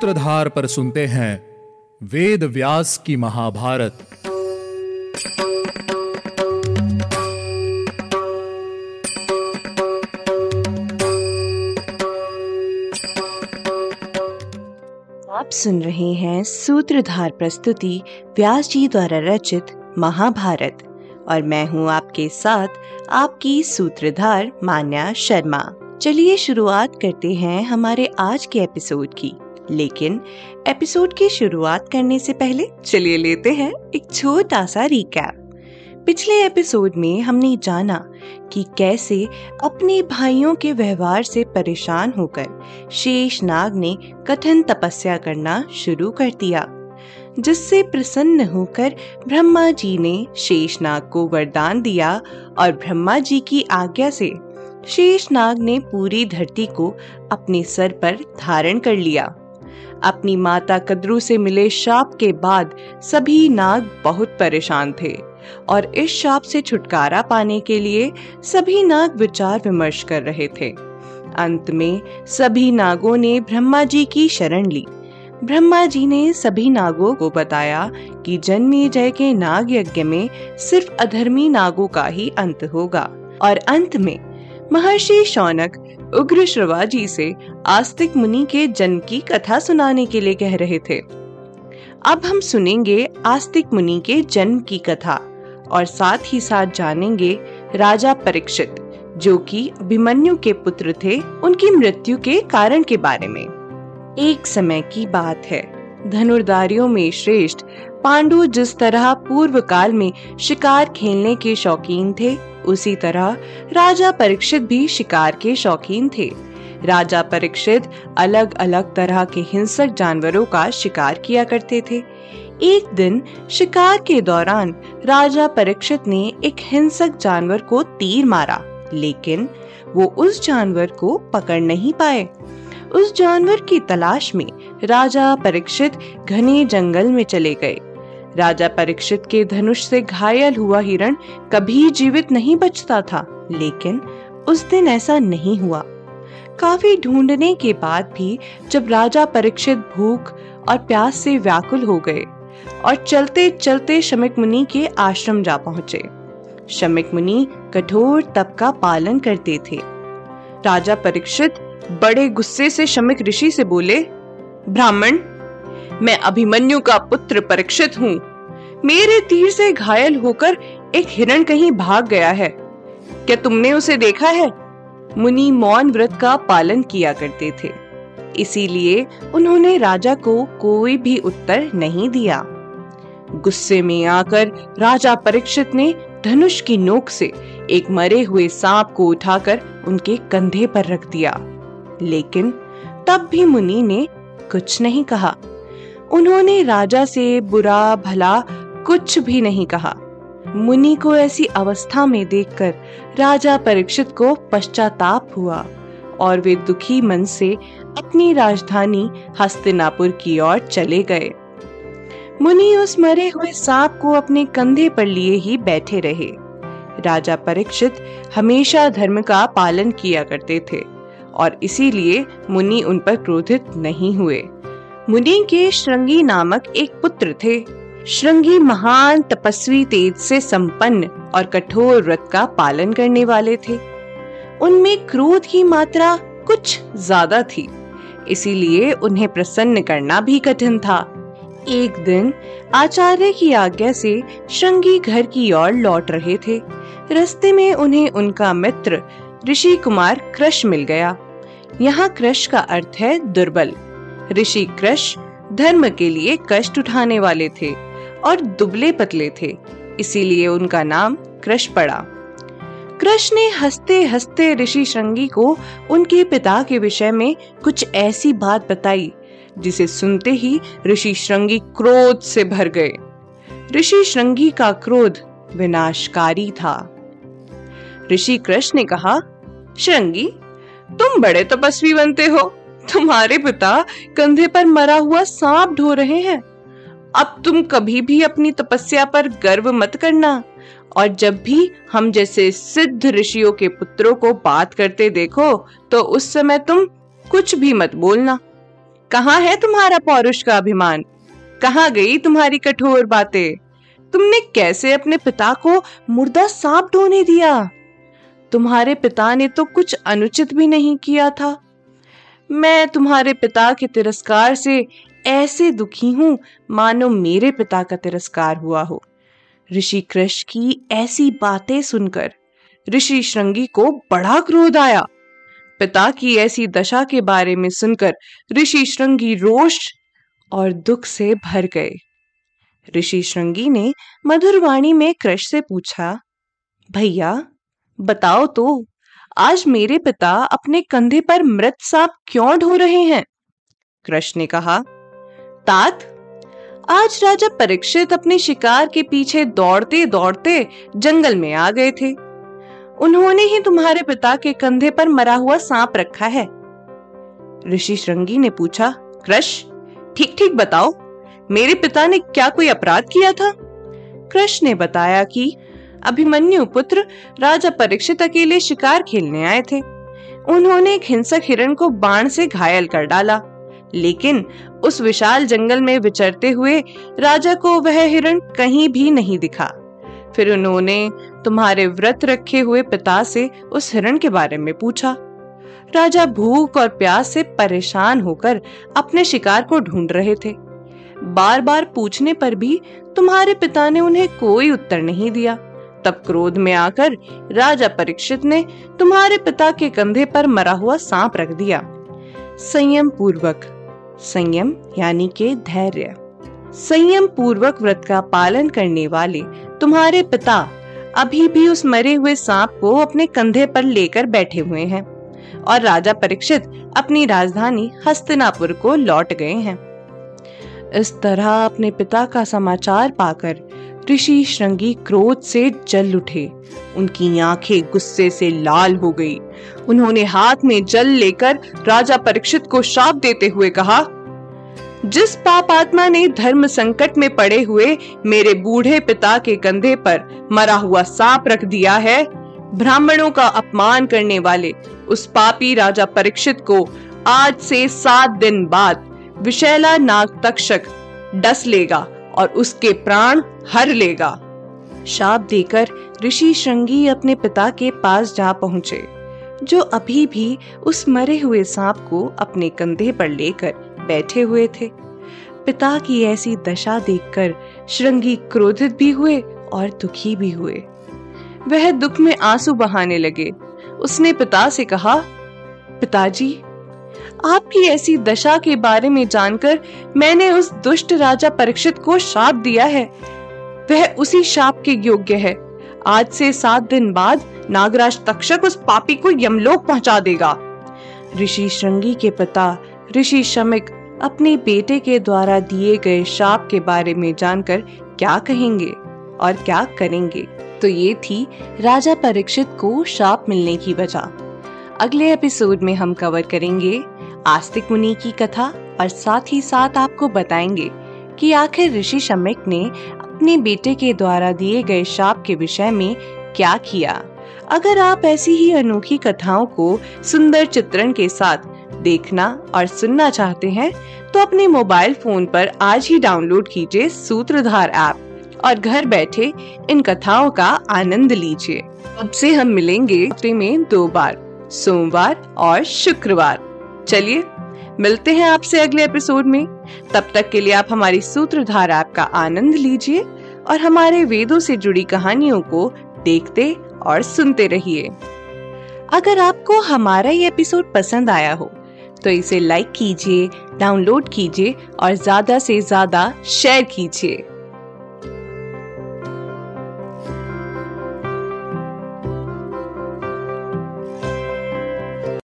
सूत्रधार पर सुनते हैं वेद व्यास की महाभारत। आप सुन रहे हैं सूत्रधार प्रस्तुति व्यास जी द्वारा रचित महाभारत और मैं हूँ आपके साथ आपकी सूत्रधार मान्या शर्मा। चलिए शुरुआत करते हैं हमारे आज के एपिसोड की। लेकिन एपिसोड की शुरुआत करने से पहले चलिए लेते हैं एक छोटा सा रिकैप पिछले एपिसोड में हमने जाना कि कैसे अपने भाइयों के व्यवहार से परेशान होकर शेष नाग ने कठिन तपस्या करना शुरू कर दिया, जिससे प्रसन्न होकर ब्रह्मा जी ने शेषनाग को वरदान दिया और ब्रह्मा जी की आज्ञा से शेषनाग ने पूरी धरती को अपने सर पर धारण कर लिया। अपनी माता कद्रू से मिले शाप के बाद सभी नाग बहुत परेशान थे और इस शाप से छुटकारा पाने के लिए सभी नाग विचार विमर्श कर रहे थे। अंत में सभी नागों ने ब्रह्मा जी की शरण ली। ब्रह्मा जी ने सभी नागों को बताया कि जन्मे जय के नाग यज्ञ में सिर्फ़ अधर्मी नागों का ही अंत होगा और अंत में महर्षि शौनक उग्र श्रवा जी से आस्तिक मुनि के जन्म की कथा सुनाने के लिए कह रहे थे। अब हम सुनेंगे आस्तिक मुनि के जन्म की कथा और साथ ही साथ जानेंगे राजा परीक्षित, जो कि अभिमन्यु के पुत्र थे, उनकी मृत्यु के कारण के बारे में। एक समय की बात है। धनुर्धारियों में श्रेष्ठ, पांडु जिस तरह पूर्व काल में शिकार खेलने के शौकीन थे, उसी तरह राजा परीक्षित भी शिकार के शौकीन थे। राजा परीक्षित अलग अलग तरह के हिंसक जानवरों का शिकार किया करते थे। एक दिन शिकार के दौरान राजा परीक्षित ने एक हिंसक जानवर को तीर मारा, लेकिन वो उस जानवर को पकड़ नहीं पाए। उस जानवर की तलाश में राजा परीक्षित घने जंगल में चले गए। राजा परीक्षित के धनुष से घायल हुआ हिरण कभी जीवित नहीं बचता था, लेकिन उस दिन ऐसा नहीं हुआ। काफ़ी ढूँढने के बाद भी जब राजा परीक्षित भूख और प्यास से व्याकुल हो गए और चलते चलते शमिक मुनि के आश्रम जा पहुँचे। शमिक मुनि कठोर तप का पालन करते थे। राजा परीक्षित बड़े गुस्से से शमिक ऋषि से बोले, ब्राह्मण, मैं अभिमन्यु का पुत्र परीक्षित हूँ। मेरे तीर से घायल होकर एक हिरण कहीं भाग गया है। क्या तुमने उसे देखा है? मुनि मौन व्रत का पालन किया करते थे। इसीलिए उन्होंने राजा को कोई भी उत्तर नहीं दिया। गुस्से में आकर राजा परीक्षित ने धनुष की नोक से एक मरे हुए सांप को उठाकर उनके कंधे पर रख दिया। लेकिन तब भी मुनि ने कुछ नहीं कहा। उन्होंने राजा से बुरा भला कुछ भी नहीं कहा। मुनि को ऐसी अवस्था में देखकर राजा परीक्षित को पश्चाताप हुआ और वे दुखी मन से अपनी राजधानी हस्तिनापुर की ओर चले गए। मुनि उस मरे हुए सांप को अपने कंधे पर लिए ही बैठे रहे। राजा परीक्षित हमेशा धर्म का पालन किया करते थे। और इसीलिए मुनि उन पर क्रोधित नहीं हुए। मुनि के श्रृंगी नामक एक पुत्र थे। श्रृंगी महान तपस्वी तेज से संपन्न और कठोर व्रत का पालन करने वाले थे। उनमें क्रोध की मात्रा कुछ ज़्यादा थी, इसीलिए उन्हें प्रसन्न करना भी कठिन था। एक दिन आचार्य की आज्ञा से श्रृंगी घर की ओर लौट रहे थे। रास्ते में उन्हें उनका मित्र ऋषि कुमार कृष मिल गया। यहाँ कृष का अर्थ है दुर्बल। ऋषि कृष धर्म के लिए कष्ट उठाने वाले थे और दुबले पतले थे, इसीलिए उनका नाम कृष पड़ा। कृष्ण ने हँसते हँसते ऋषि श्रृंगी को उनके पिता के विषय में कुछ ऐसी बात बताई, जिसे सुनते ही ऋषि श्रृंगी क्रोध से भर गए। ऋषि श्रृंगी का क्रोध विनाशकारी था। ऋषि कृष्ण ने कहा, श्रृंगी तुम बड़े तपस्वी बनते हो। तुम्हारे पिता कंधे पर मरा हुआ सांप ढो रहे हैं। अब तुम कभी भी अपनी तपस्या पर गर्व मत करना। और जब भी हम जैसे सिद्ध ऋषियों के पुत्रों को बात करते देखो तो उस समय तुम कुछ भी मत बोलना। कहाँ है तुम्हारा पौरुष का अभिमान? कहाँ गई तुम्हारी कठोर बातें? तुमने कैसे अपने पिता को मुर्दा सांप ढोने दिया? तुम्हारे पिता ने तो कुछ अनुचित भी नहीं किया था। मैं तुम्हारे पिता के तिरस्कार से ऐसे दुखी हूँ, मानो मेरे पिता का तिरस्कार हुआ हो। ऋषि कृष की ऐसी बातें सुनकर ऋषि श्रृंगी को बड़ा क्रोध आया। पिता की ऐसी दशा के बारे में सुनकर ऋषि श्रृंगी रोष और दुख से भर गए। ऋषि श्रृंगी ने मधुर वाणी में कृष से पूछा, भैया बताओ तो आज मेरे पिता अपने कंधे पर मृत सांप क्यों ढो रहे हैं? कृष्ण ने कहा, तात, आज राजा परीक्षित अपने शिकार के पीछे दौड़ते दौड़ते जंगल में आ गए थे। उन्होंने ही तुम्हारे पिता के कंधे पर मरा हुआ सांप रखा है। ऋषि श्रृंगी ने पूछा कृष ठीक ठीक बताओ, मेरे पिता ने क्या कोई अपराध किया था? कृष्ण ने बताया कि अभिमन्यु पुत्र राजा परीक्षित अकेले शिकार खेलने आए थे। उन्होंने एक हिंसक हिरण को बाण से घायल कर डाला। लेकिन उस विशाल जंगल में विचरते हुए राजा को वह हिरण कहीं भी नहीं दिखा। फिर उन्होंने तुम्हारे व्रत रखे हुए पिता से उस हिरण के बारे में पूछा। राजा भूख और प्यास से परेशान होकर अपने शिकार को ढूंढ रहे थे। बार बार पूछने पर भी तुम्हारे पिता ने उन्हें कोई उत्तर नहीं दिया। तब क्रोध में आकर राजा परीक्षित ने तुम्हारे पिता के कंधे पर मरा हुआ सांप रख दिया। संयम पूर्वक, संयम यानी के धैर्य। संयम पूर्वक व्रत का पालन करने वाले तुम्हारे पिता अभी भी उस मरे हुए सांप को अपने कंधे पर लेकर बैठे हुए हैं और राजा परीक्षित अपनी राजधानी हस्तिनापुर को लौट गए हैं। इस तरह अपने पिता का समाचार पाकर ऋषि श्रृंगी क्रोध से जल उठे। उनकी आँखें गुस्से से लाल हो गई। उन्होंने हाथ में जल लेकर राजा परीक्षित को श्राप देते हुए कहा, जिस पाप आत्मा ने धर्म संकट में पड़े हुए मेरे बूढ़े पिता के कंधे पर मरा हुआ सांप रख दिया है, ब्राह्मणों का अपमान करने वाले उस पापी राजा परीक्षित को आज से सात दिन बाद विशैला नाग तक्षक डस लेगा। और उसके प्राण हर लेगा। शाप देकर ऋषि श्रृंगी अपने पिता के पास जा पहुँचे, जो अभी भी उस मरे हुए सांप को अपने कंधे पर लेकर बैठे हुए थे। पिता की ऐसी दशा देखकर श्रृंगी क्रोधित भी हुए और दुखी भी हुए। वह दुख में आँसू बहाने लगे। उसने पिता से कहा, पिताजी आपकी ऐसी दशा के बारे में जानकर मैंने उस दुष्ट राजा परीक्षित को शाप दिया है। वह उसी शाप के योग्य है। आज से सात दिन बाद नागराज तक्षक उस पापी को यमलोक पहुँचा देगा। ऋषि श्रृंगी के पिता, ऋषि शमिक अपने बेटे के द्वारा दिए गए शाप के बारे में जानकर क्या कहेंगे और क्या करेंगे? तो ये थी राजा परीक्षित को शाप मिलने की वजह। अगले एपिसोड में हम कवर करेंगे आस्तिक मुनि की कथा और साथ ही साथ आपको बताएँगे कि आखिर ऋषि शमिक ने अपने बेटे के द्वारा दिए गए शाप के विषय में क्या किया। अगर आप ऐसी ही अनोखी कथाओं को सुंदर चित्रण के साथ देखना और सुनना चाहते हैं तो अपने मोबाइल फ़ोन पर आज ही डाउनलोड कीजिए सूत्रधार ऐप और घर बैठे इन कथाओं का आनंद लीजिए। अब से हम मिलेंगे में दो बार। सोमवार और शुक्रवार। चलिए, मिलते हैं आपसे अगले एपिसोड में। तब तक के लिए आप हमारी सूत्रधार ऐप का आनंद लीजिए और हमारे वेदों से जुड़ी कहानियों को देखते और सुनते रहिए। अगर आपको हमारा ये एपिसोड पसंद आया हो तो इसे लाइक कीजिए डाउनलोड कीजिए और ज़्यादा से ज़्यादा शेयर कीजिए।